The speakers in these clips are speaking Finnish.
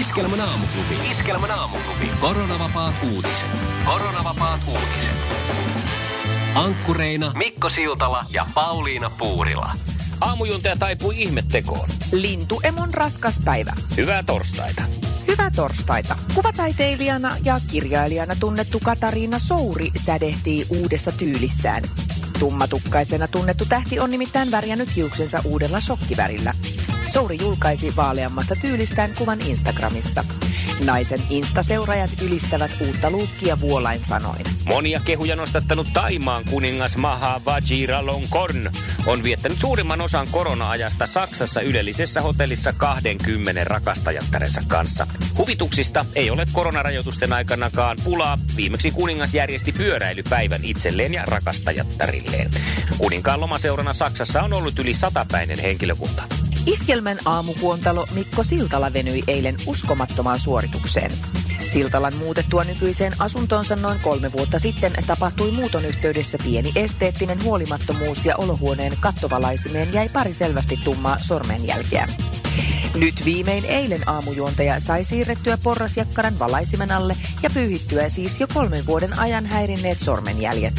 Iskelmän aamuklubi. Iskelmän aamuklubi. Koronavapaat uutiset. Koronavapaat uutiset. Ankkureina Mikko Siltala ja Pauliina Puurila. Aamujuntaja taipui ihmettekoon. Lintuemon raskas päivä. Hyvää torstaita. Hyvää torstaita. Kuvataiteilijana ja kirjailijana tunnettu Katariina Souri sädehtii uudessa tyylissään. Tummatukkaisena tunnettu tähti on nimittäin värjännyt hiuksensa uudella shokkivärillä. Souri julkaisi vaaleammasta tyylistään kuvan Instagramissa. Naisen Insta-seuraajat ylistävät uutta luukkia vuolain sanoin. Monia kehuja nostattanut Taimaan kuningas Maha Vajiralongkorn on viettänyt suurimman osan korona-ajasta Saksassa ylellisessä hotellissa 20 rakastajattarensa kanssa. Huvituksista ei ole koronarajoitusten aikanakaan pulaa. Viimeksi kuningas järjesti pyöräilypäivän itselleen ja rakastajattarilleen. Kuninkaan lomaseurana Saksassa on ollut yli satapäinen henkilökunta. Iskelmän aamukuontalo Mikko Siltala venyi eilen uskomattomaan suoritukseen. Siltalan muutettua nykyiseen asuntonsa noin kolme vuotta sitten tapahtui muuton yhteydessä pieni esteettinen huolimattomuus ja olohuoneen kattovalaisimeen jäi pari selvästi tummaa sormenjälkeä. Nyt viimein eilen aamujuontaja sai siirrettyä porrasjakkaran valaisimen alle ja pyyhittyä siis jo kolmen vuoden ajan häirinneet sormenjäljet.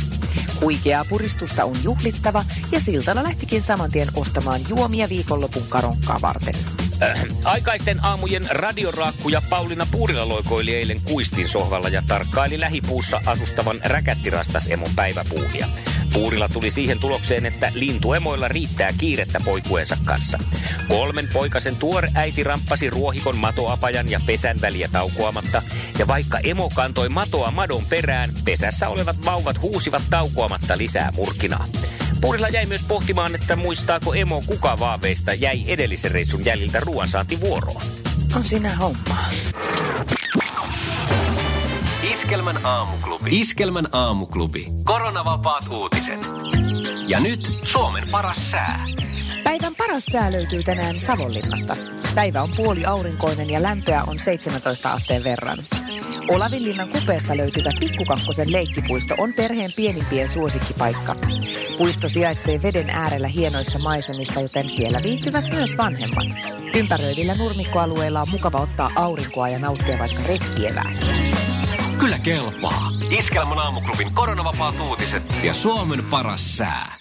Huikeaa puristusta on juhlittava ja Siltala lähtikin saman tien ostamaan juomia viikonlopun karonkkaa varten. Äh, aikaisten aamujen radioraakkuja Pauliina Puurila loikoili eilen kuistin sohvalla ja tarkkaili lähipuussa asustavan räkättirastas emon päiväpuuhia. Puurila tuli siihen tulokseen, että lintuemoilla riittää kiirettä poikuensa kanssa. Kolmen poikasen tuore äiti ramppasi ruohikon matoapajan ja pesän väliä taukoamatta. Ja vaikka emo kantoi matoa madon perään, pesässä olevat vauvat huusivat taukoamatta lisää murkinaa. Puurila jäi myös pohtimaan, että muistaako emo kuka vaaveista jäi edellisen reissun jäljiltä ruoansaantivuoroon. On sinä hommaa. Iskelmän aamuklubi. Iskelmän aamuklubi. Koronavapaat uutiset. Ja nyt Suomen paras sää. Päivän paras sää löytyy tänään Savonlinnasta. Päivä on puoli aurinkoinen ja lämpöä on 17 asteen verran. Olavinlinnan kupeesta löytyvä Pikkukakkosen leikkipuisto on perheen pienimpien suosikkipaikka. Puisto sijaitsee veden äärellä hienoissa maisemissa, joten siellä viihtyvät myös vanhemmat. Ympäröivillä nurmikkoalueilla on mukava ottaa aurinkoa ja nauttia vaikka retkieväät. Kyllä kelpaa. Iskelmän aamuklubin koronavapaat uutiset ja Suomen paras sää.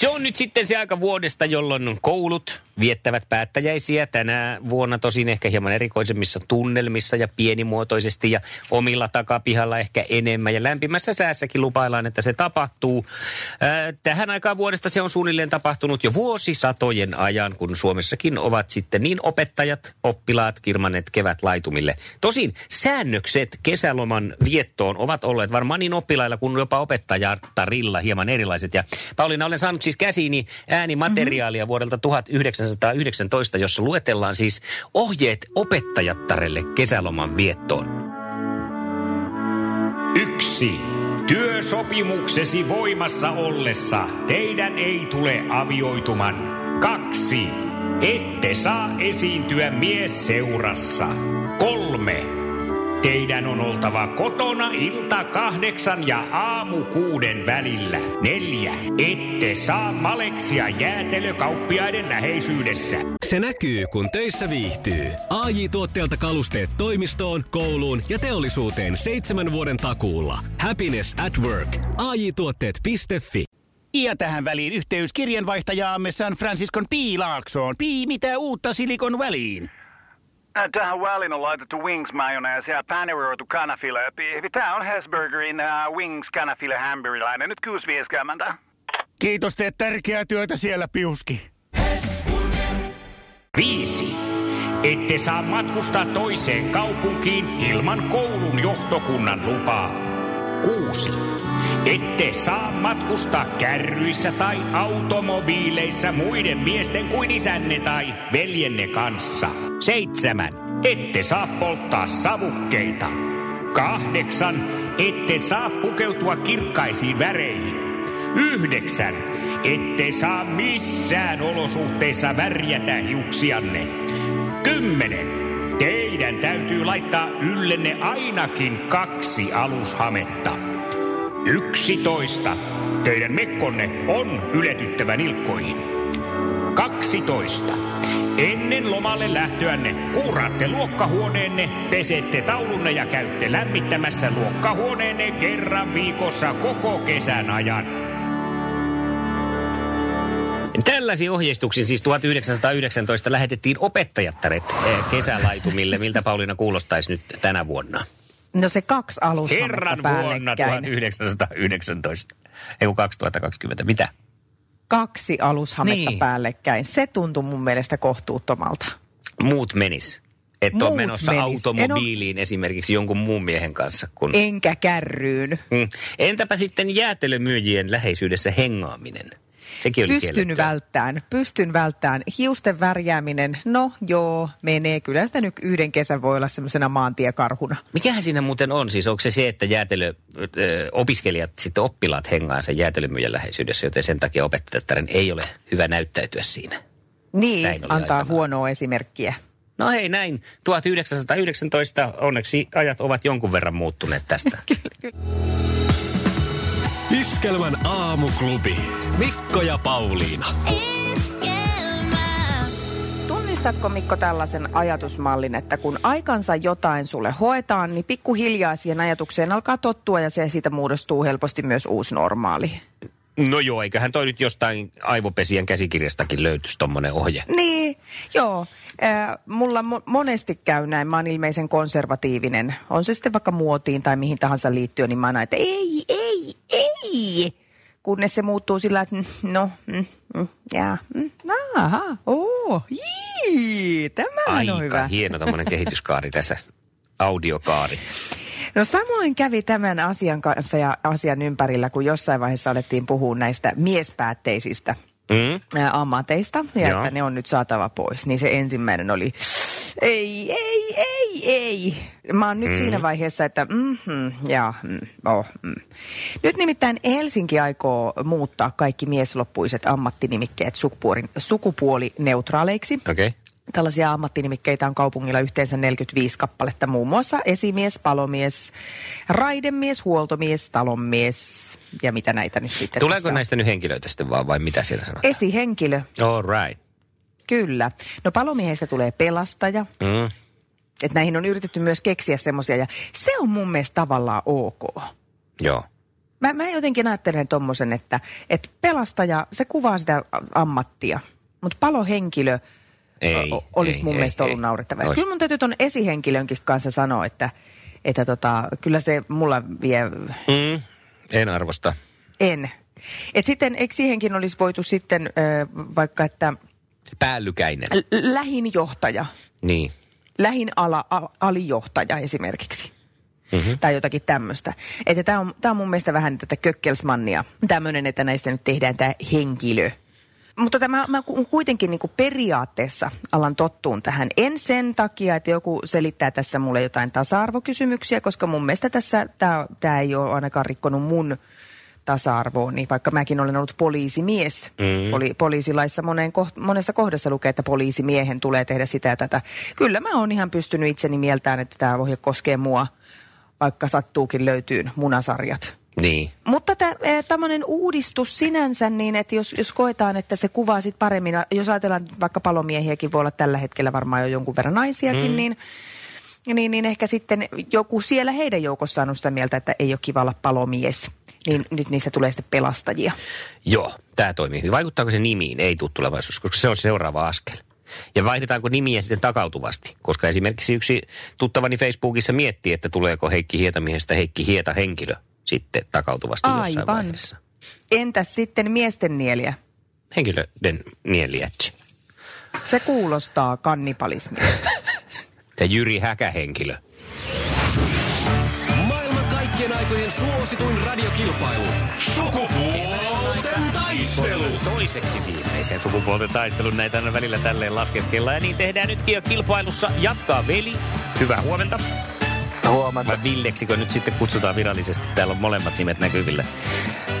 Se on nyt sitten se aika vuodesta, jolloin koulut viettävät päättäjäisiä tänä vuonna tosin ehkä hieman erikoisemmissa tunnelmissa ja pienimuotoisesti ja omilla takapihalla ehkä enemmän. Ja lämpimässä säässäkin lupaillaan, että se tapahtuu. Ää, tähän aikaan vuodesta se on suunnilleen tapahtunut jo vuosisatojen ajan, kun Suomessakin ovat sitten niin opettajat, oppilaat kirmanneet kevät laitumille. Tosin säännökset kesäloman viettoon ovat olleet varmaan niin oppilailla kuin jopa opettajattarilla hieman erilaiset. Ja Pauliina, olen saanut siis käsiini äänimateriaalia mm-hmm. vuodelta 1919, jossa luetellaan siis ohjeet opettajattarelle kesäloman viettoon. Yksi. Työsopimuksesi voimassa ollessa teidän ei tule avioituman. Kaksi. Ette saa esiintyä mies seurassa. Kolme. Teidän on oltava kotona ilta kahdeksan ja aamu kuuden välillä. Neljä. Ette saa maleksia jäätelökauppiaiden läheisyydessä. Se näkyy, kun töissä viihtyy. ai tuotteelta kalusteet toimistoon, kouluun ja teollisuuteen seitsemän vuoden takuulla. Happiness at work. ai tuotteetfi Ja tähän väliin yhteys kirjanvaihtajaamme San Franciscon Piilaaksoon. Pii, mitä uutta Silikon väliin? Tähän väliin on laitettu wings mayonnaise ja paneroitu kanafila. Tämä on Hesburgerin uh, wings kanafila hamburilainen. Nyt 6.50. Kiitos, teet tärkeää työtä siellä, Piuski. Viisi. Ette saa matkustaa toiseen kaupunkiin ilman koulun johtokunnan lupaa. Kuusi. Ette saa matkustaa kärryissä tai automobiileissa muiden miesten kuin isänne tai veljenne kanssa. Seitsemän. ette saa polttaa savukkeita. Kahdeksan, ette saa pukeutua kirkkaisiin väreihin. Yhdeksän, ette saa missään olosuhteissa värjätä hiuksianne. Kymmenen, teidän täytyy laittaa yllenne ainakin kaksi alushametta. Yksitoista, teidän mekkonne on yletyttävä nilkkoihin. 12. Ennen lomalle lähtöänne kuuraatte luokkahuoneenne, pesette taulunne ja käytte lämmittämässä luokkahuoneenne kerran viikossa koko kesän ajan. Tällaisiin ohjeistuksiin siis 1919 lähetettiin opettajattaret eh, kesälaitumille. Miltä Pauliina kuulostaisi nyt tänä vuonna? No se kaksi alushametta Kerran vuonna päällekkäin. 1919. Ei kun 2020. Mitä? Kaksi alushametta Niin. päällekkäin. Se tuntui mun mielestä kohtuuttomalta. Muut menis. Että on menossa menis. automobiiliin esimerkiksi jonkun muun miehen kanssa. Kun... Enkä kärryyn. Mm. Entäpä sitten jäätelömyyjien läheisyydessä hengaaminen? Sekin oli Pystyn kiellettyä. välttämään, pystyn välttämään. Hiusten värjääminen, no joo, menee. Kyllä sitä nyt yhden kesän voi olla semmoisena maantiekarhuna. Mikähän siinä muuten on? Siis onko se se, että jäätelö, ö, opiskelijat, sitten oppilaat hengaa sen jäätelömyyjän läheisyydessä, joten sen takia opettajattaren ei ole hyvä näyttäytyä siinä? Niin, antaa aikanaan. huonoa esimerkkiä. No hei näin, 1919 onneksi ajat ovat jonkun verran muuttuneet tästä. Iskelmän aamuklubi. Mikko ja Pauliina. Tunnistatko Mikko tällaisen ajatusmallin, että kun aikansa jotain sulle hoetaan, niin pikkuhiljaa siihen ajatukseen alkaa tottua ja se siitä muodostuu helposti myös uusi normaali. No joo, eiköhän toi nyt jostain aivopesien käsikirjastakin löytyisi tommonen ohje. Niin, joo. Äh, mulla mo- monesti käy näin. Mä oon ilmeisen konservatiivinen. On se sitten vaikka muotiin tai mihin tahansa liittyen, niin mä aina, että ei, ei, ei. Kunnes se muuttuu sillä, että mm, no, mm, mm, jaa, mm, aha, oo, jii, tämä on Aika hyvä. hieno tämmöinen kehityskaari tässä, audiokaari. No samoin kävi tämän asian kanssa ja asian ympärillä, kun jossain vaiheessa alettiin puhua näistä miespäätteisistä Mm? ammateista ja Joo. että ne on nyt saatava pois. Niin se ensimmäinen oli, ei, ei, ei, ei. Mä oon nyt mm. siinä vaiheessa, että mm-hmm, ja, mm, oh, mm. Nyt nimittäin Helsinki aikoo muuttaa kaikki miesloppuiset ammattinimikkeet sukupuolin, sukupuolineutraaleiksi. Okei. Okay. Tällaisia ammattinimikkeitä on kaupungilla yhteensä 45 kappaletta, muun muassa esimies, palomies, raidemies, huoltomies, talonmies ja mitä näitä nyt sitten Tuleeko tässä on. näistä nyt henkilöitä sitten vaan vai mitä siellä sanotaan? Esihenkilö, All right. Kyllä. No palomiehestä tulee pelastaja. Mm. Että näihin on yritetty myös keksiä semmoisia ja se on mun mielestä tavallaan ok. Joo. Mä, mä jotenkin ajattelen tommosen, että, että pelastaja, se kuvaa sitä ammattia. Mutta palohenkilö Ei, o- olisi ei, mun ei, mielestä ollut ei. naurettava. Kyllä mun täytyy ton esihenkilönkin kanssa sanoa, että, että tota, kyllä se mulla vie Mm. En arvosta. en. Et sitten, eikö siihenkin olisi voitu sitten vaikka, että Päällykäinen. l- lähin johtaja, Niin. lähin ala, a, alijohtaja esimerkiksi. Mm-hmm. Tai jotakin tämmöistä. Että tämä on, tää on mun mielestä vähän tätä kökkelsmannia. Tämmöinen, että näistä nyt tehdään tämä henkilö. Mutta tämä, mä ku- kuitenkin niin kuin periaatteessa alan tottuun tähän. En sen takia, että joku selittää tässä mulle jotain tasa-arvokysymyksiä, koska mun mielestä tässä tämä ei ole ainakaan rikkonut mun tasa-arvoa, niin vaikka mäkin olen ollut poliisimies. Mm. Poli, poliisilaissa moneen koht, monessa kohdassa lukee, että poliisimiehen tulee tehdä sitä ja tätä. Kyllä mä oon ihan pystynyt itseni mieltään, että tämä ohje koskee mua, vaikka sattuukin löytyy munasarjat. Niin. Mutta tämmöinen uudistus sinänsä, niin että jos, jos koetaan, että se kuvaa sit paremmin, jos ajatellaan että vaikka palomiehiäkin voi olla tällä hetkellä varmaan jo jonkun verran naisiakin, mm. niin, niin, niin ehkä sitten joku siellä heidän joukossaan on sitä mieltä, että ei ole kiva olla palomies. Niin nyt niistä tulee sitten pelastajia. Joo, tämä toimii hyvin. Vaikuttaako se nimiin? Ei tule tulevaisuudessa, koska se on se seuraava askel. Ja vaihdetaanko nimiä sitten takautuvasti? Koska esimerkiksi yksi tuttavani Facebookissa miettii, että tuleeko Heikki Hietamiehestä Heikki Hieta henkilö sitten takautuvasti jossain Aivan. vaiheessa. Entäs sitten miesten nieliä? Henkilöiden nieliätsi. Se kuulostaa kannibalismia. Ja Jyri Häkähenkilö. Maailman kaikkien aikojen suosituin radiokilpailu. Sukupuolten taistelu. Toiseksi viimeisen sukupuolten taistelun näitä aina välillä tälleen laskeskellaan. Ja niin tehdään nytkin jo kilpailussa. Jatkaa veli. Hyvää huomenta. Huomenta. Vai Villeksikö nyt sitten kutsutaan virallisesti? Täällä on molemmat nimet näkyvillä.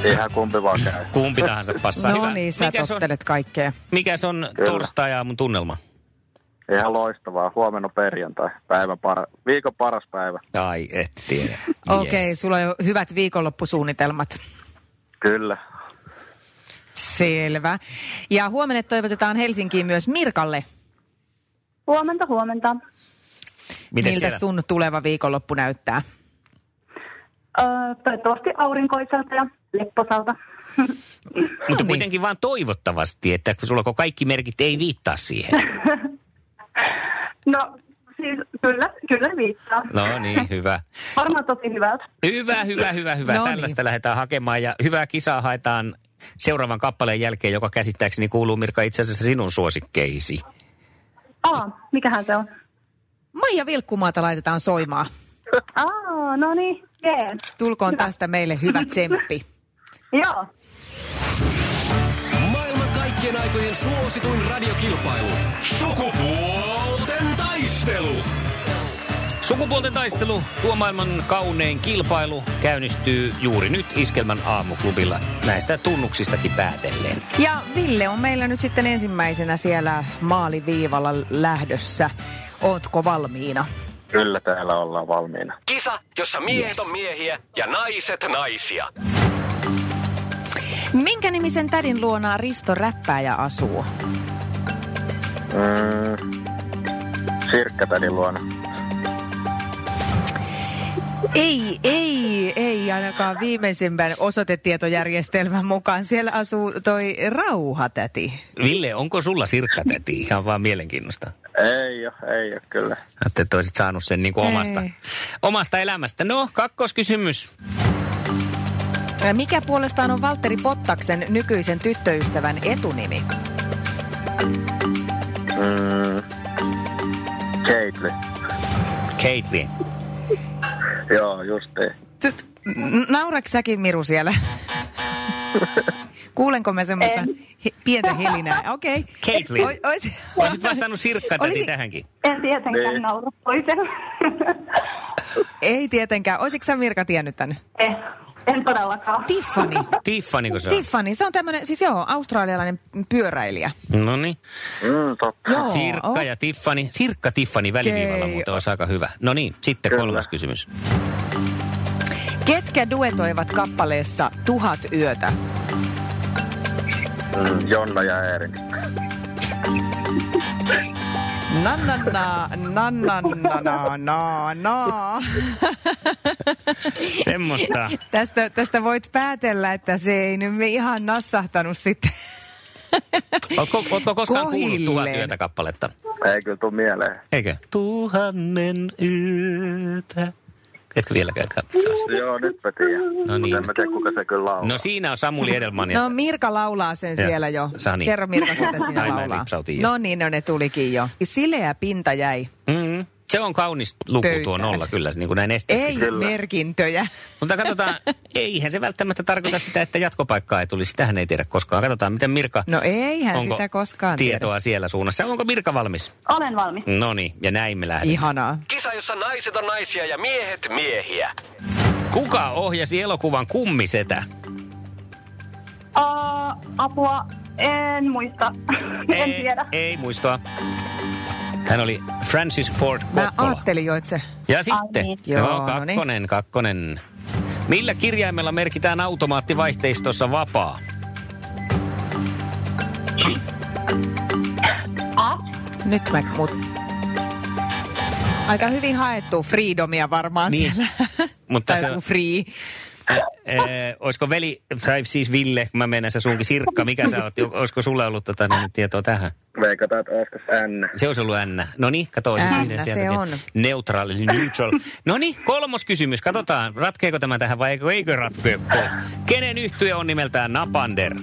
Ihan kumpi vaan käy. Kumpi tahansa passaa. No Hyvä. niin, sä Mikäs on, kaikkea. mikäs on torstai-aamun tunnelma? Ihan loistavaa. Huomenna perjantai. Päivän para, viikon paras päivä. Ai, et tiedä. Okei, Yes. sulla on jo hyvät viikonloppusuunnitelmat. Kyllä. Selvä. Ja huomenna toivotetaan Helsinkiin myös Mirkalle. Huomenta, huomenta. Miten Miltä siellä? sun tuleva viikonloppu näyttää? Öö, toivottavasti aurinkoiselta ja lepposalta. Mutta niin. kuitenkin vaan toivottavasti, että sulla kun kaikki merkit ei viittaa siihen. no, siis kyllä, kyllä ne viittaa. No niin, hyvä. Varmaan tosi hyvältä. Hyvä, hyvä, hyvä, hyvä. No Tällaista niin. lähdetään hakemaan ja hyvää kisaa haetaan seuraavan kappaleen jälkeen, joka käsittääkseni kuuluu Mirka itse asiassa sinun suosikkeisi. Aa, mikähän se on? Maija Vilkkumaata laitetaan soimaan. Aa, no niin, jee. Tulkoon tästä meille hyvä tsemppi. Joo. Maailman kaikkien aikojen suosituin radiokilpailu. Sukupuolten taistelu. Sukupuolten taistelu, tuo maailman kaunein kilpailu, käynnistyy juuri nyt Iskelmän aamuklubilla näistä tunnuksistakin päätellen. Ja Ville on meillä nyt sitten ensimmäisenä siellä maaliviivalla lähdössä. Ootko valmiina? Kyllä täällä ollaan valmiina. Kisa, jossa miehet Yes. on miehiä ja naiset naisia. Minkä nimisen tädin luona Risto Räppääjä asuu? Mm, Sirkkätädin luona. Ei, ei, ei ainakaan viimeisimmän osoitetietojärjestelmän mukaan. Siellä asuu toi rauhatäti. Ville, onko sulla sirkkatäti? Ihan vaan mielenkiinnosta. Ei ole, ei ole kyllä. Ajattelin, että olisit saanut sen niin kuin Ei. omasta, omasta elämästä. No, kakkoskysymys. Mikä puolestaan on Valtteri Pottaksen nykyisen tyttöystävän etunimi? Mm, Caitlyn. Caitlin. Joo, justiin. Tyt, n- nauraks säkin Miru siellä? Kuulenko mä semmoista hi- pientä helinää? Okei. Caitlyn. Oi- ois- Olisit vastannut sirkkatäti Olisi- tähänkin. En tietenkään Niin. naura toiselle. Ei tietenkään. Olisitko sä Mirka tiennyt tänne? eh, en todellakaan. Tiffany. Tiffany, kun se on. Tiffany, se on tämmöinen, siis joo, australialainen pyöräilijä. No niin. Mm, totta. Joo. Sirkka oh. ja Tiffany. Sirkka Tiffany väliviivalla Okei. muuten olisi aika hyvä. No niin, sitten Kyllä. kolmas kysymys. Ketkä duetoivat kappaleessa Tuhat yötä? Mm, Jonna ja Eerin. Na na na, na na na na na na. Semmoista. Tästä, tästä voit päätellä, että se ei nyt ihan nassahtanut sitten. Ootko koskaan kuullut Kohilleen. tuhat yötä kappaletta? Ei kyllä tuu mieleen. Eikö? Tuhannen yötä. Etkö vieläkään saa Joo, nyt mä tiedän. No niin. En mä tiedä, kuka se kyllä laulaa. No siinä on Samuli Edelman. No Mirka laulaa sen Ja, siellä jo. Sani. Kerro Mirka, ketä siinä Ai, laulaa. No niin, no ne tulikin jo. Sileä pinta jäi. Mm, se on kaunis luku tuo Pöytään. nolla kyllä, niin kuin näin Ei. Kyllä. merkintöjä. Mutta katsotaan, eihän se välttämättä tarkoita sitä, että jatkopaikkaa ei tulisi. Sitähän ei tiedä koskaan. Katsotaan, miten Mirka, No eihän onko sitä koskaan tietoa siellä suunnassa. Onko Mirka valmis? Olen valmis. No niin, ja näin me lähdemme. Ihanaa. Kisa, jossa naiset on naisia ja miehet miehiä. Kuka ohjasi elokuvan Kummisetä? Uh, apua, en muista. en tiedä. Ei muistoa. Hän oli Francis Ford Mä Coppola. ajattelin jo, että se... Ja sitten, niin. Joo, joo, no kakkonen, kakkonen. Millä kirjaimella merkitään automaattivaihteistossa vapaa? A. Nyt mä mut... Aika hyvin haettu freedomia varmaan Niin, siellä. mutta tai se- free. Ee, olisiko veli, tai siis Ville, kun mä menen se sunkin Sirkka, mikä sä oot, olisiko sulla ollut tota, niin, tietoa tähän? Veikataan, että olisiko se N. Se olisi ollut N. No niin, kato, N, se sieltä. on. Neutral, neutral. No niin, kolmos kysymys. Katsotaan, ratkeeko tämä tähän vai eikö, eikö ratkeo? Kenen yhtye on nimeltään Napander?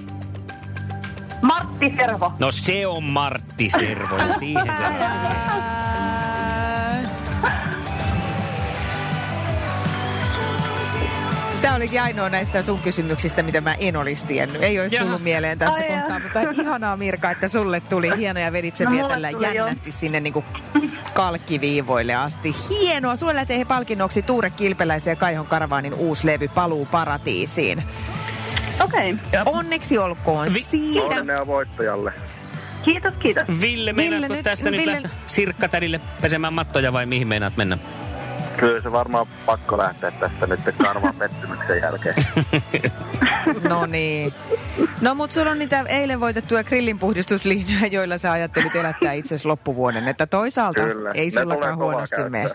Martti Servo. No se on Martti Servo ja siihen se Tämä olikin ainoa näistä sun kysymyksistä, mitä mä en olisi tiennyt. Ei olisi tullut mieleen tässä Ai kohtaa, jaa. mutta ihanaa Mirka, että sulle tuli. Hienoa ja vedit sen No, tällä tuli jo. jännästi sinne niin kuin kalkkiviivoille asti. Hienoa! Sulle lähtee palkinnoksi Tuure Kilpeläisen ja Kaihon Karavaanin uusi levy Paluu paratiisiin. Okei. Okay. Onneksi olkoon Vi- siitä. Onnea voittajalle. Kiitos, kiitos. Ville, Ville, meinaatko nyt- tässä nyt Ville- lähteä sirkkatädille pesemään mattoja vai mihin meinaat mennä? Kyllä se varmaan pakko lähteä tästä nyt karvan pettymyksen jälkeen. No niin. No mut sulla on niitä eilen voitettuja grillinpuhdistuslinjoja, joilla sä ajattelit elättää itsesi loppuvuoden. Että toisaalta Kyllä. ei sullakaan huonosti mene.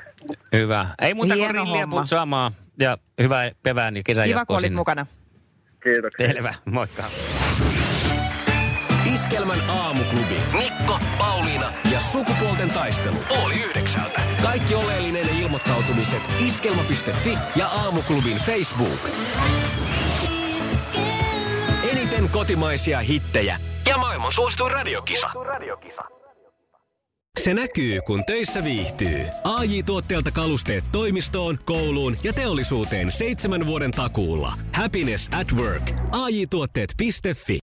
Hyvä. Ei muuta kuin homma. putsaamaan ja hyvää kevään ja kesän Kiva, kun olit sinne. mukana. Kiitoksia. Selvä, moikka. Iskelmän aamuklubi. Mikko, Pauliina ja sukupuolten taistelu. Oli yhdeksältä. Kaikki oleellinen ilmoittautumiset iskelma.fi ja aamuklubin Facebook. Eniten kotimaisia hittejä ja maailman suosituin radiokisa. Se näkyy, kun töissä viihtyy. ai tuotteelta kalusteet toimistoon, kouluun ja teollisuuteen seitsemän vuoden takuulla. Happiness at work. AJ-tuotteet.fi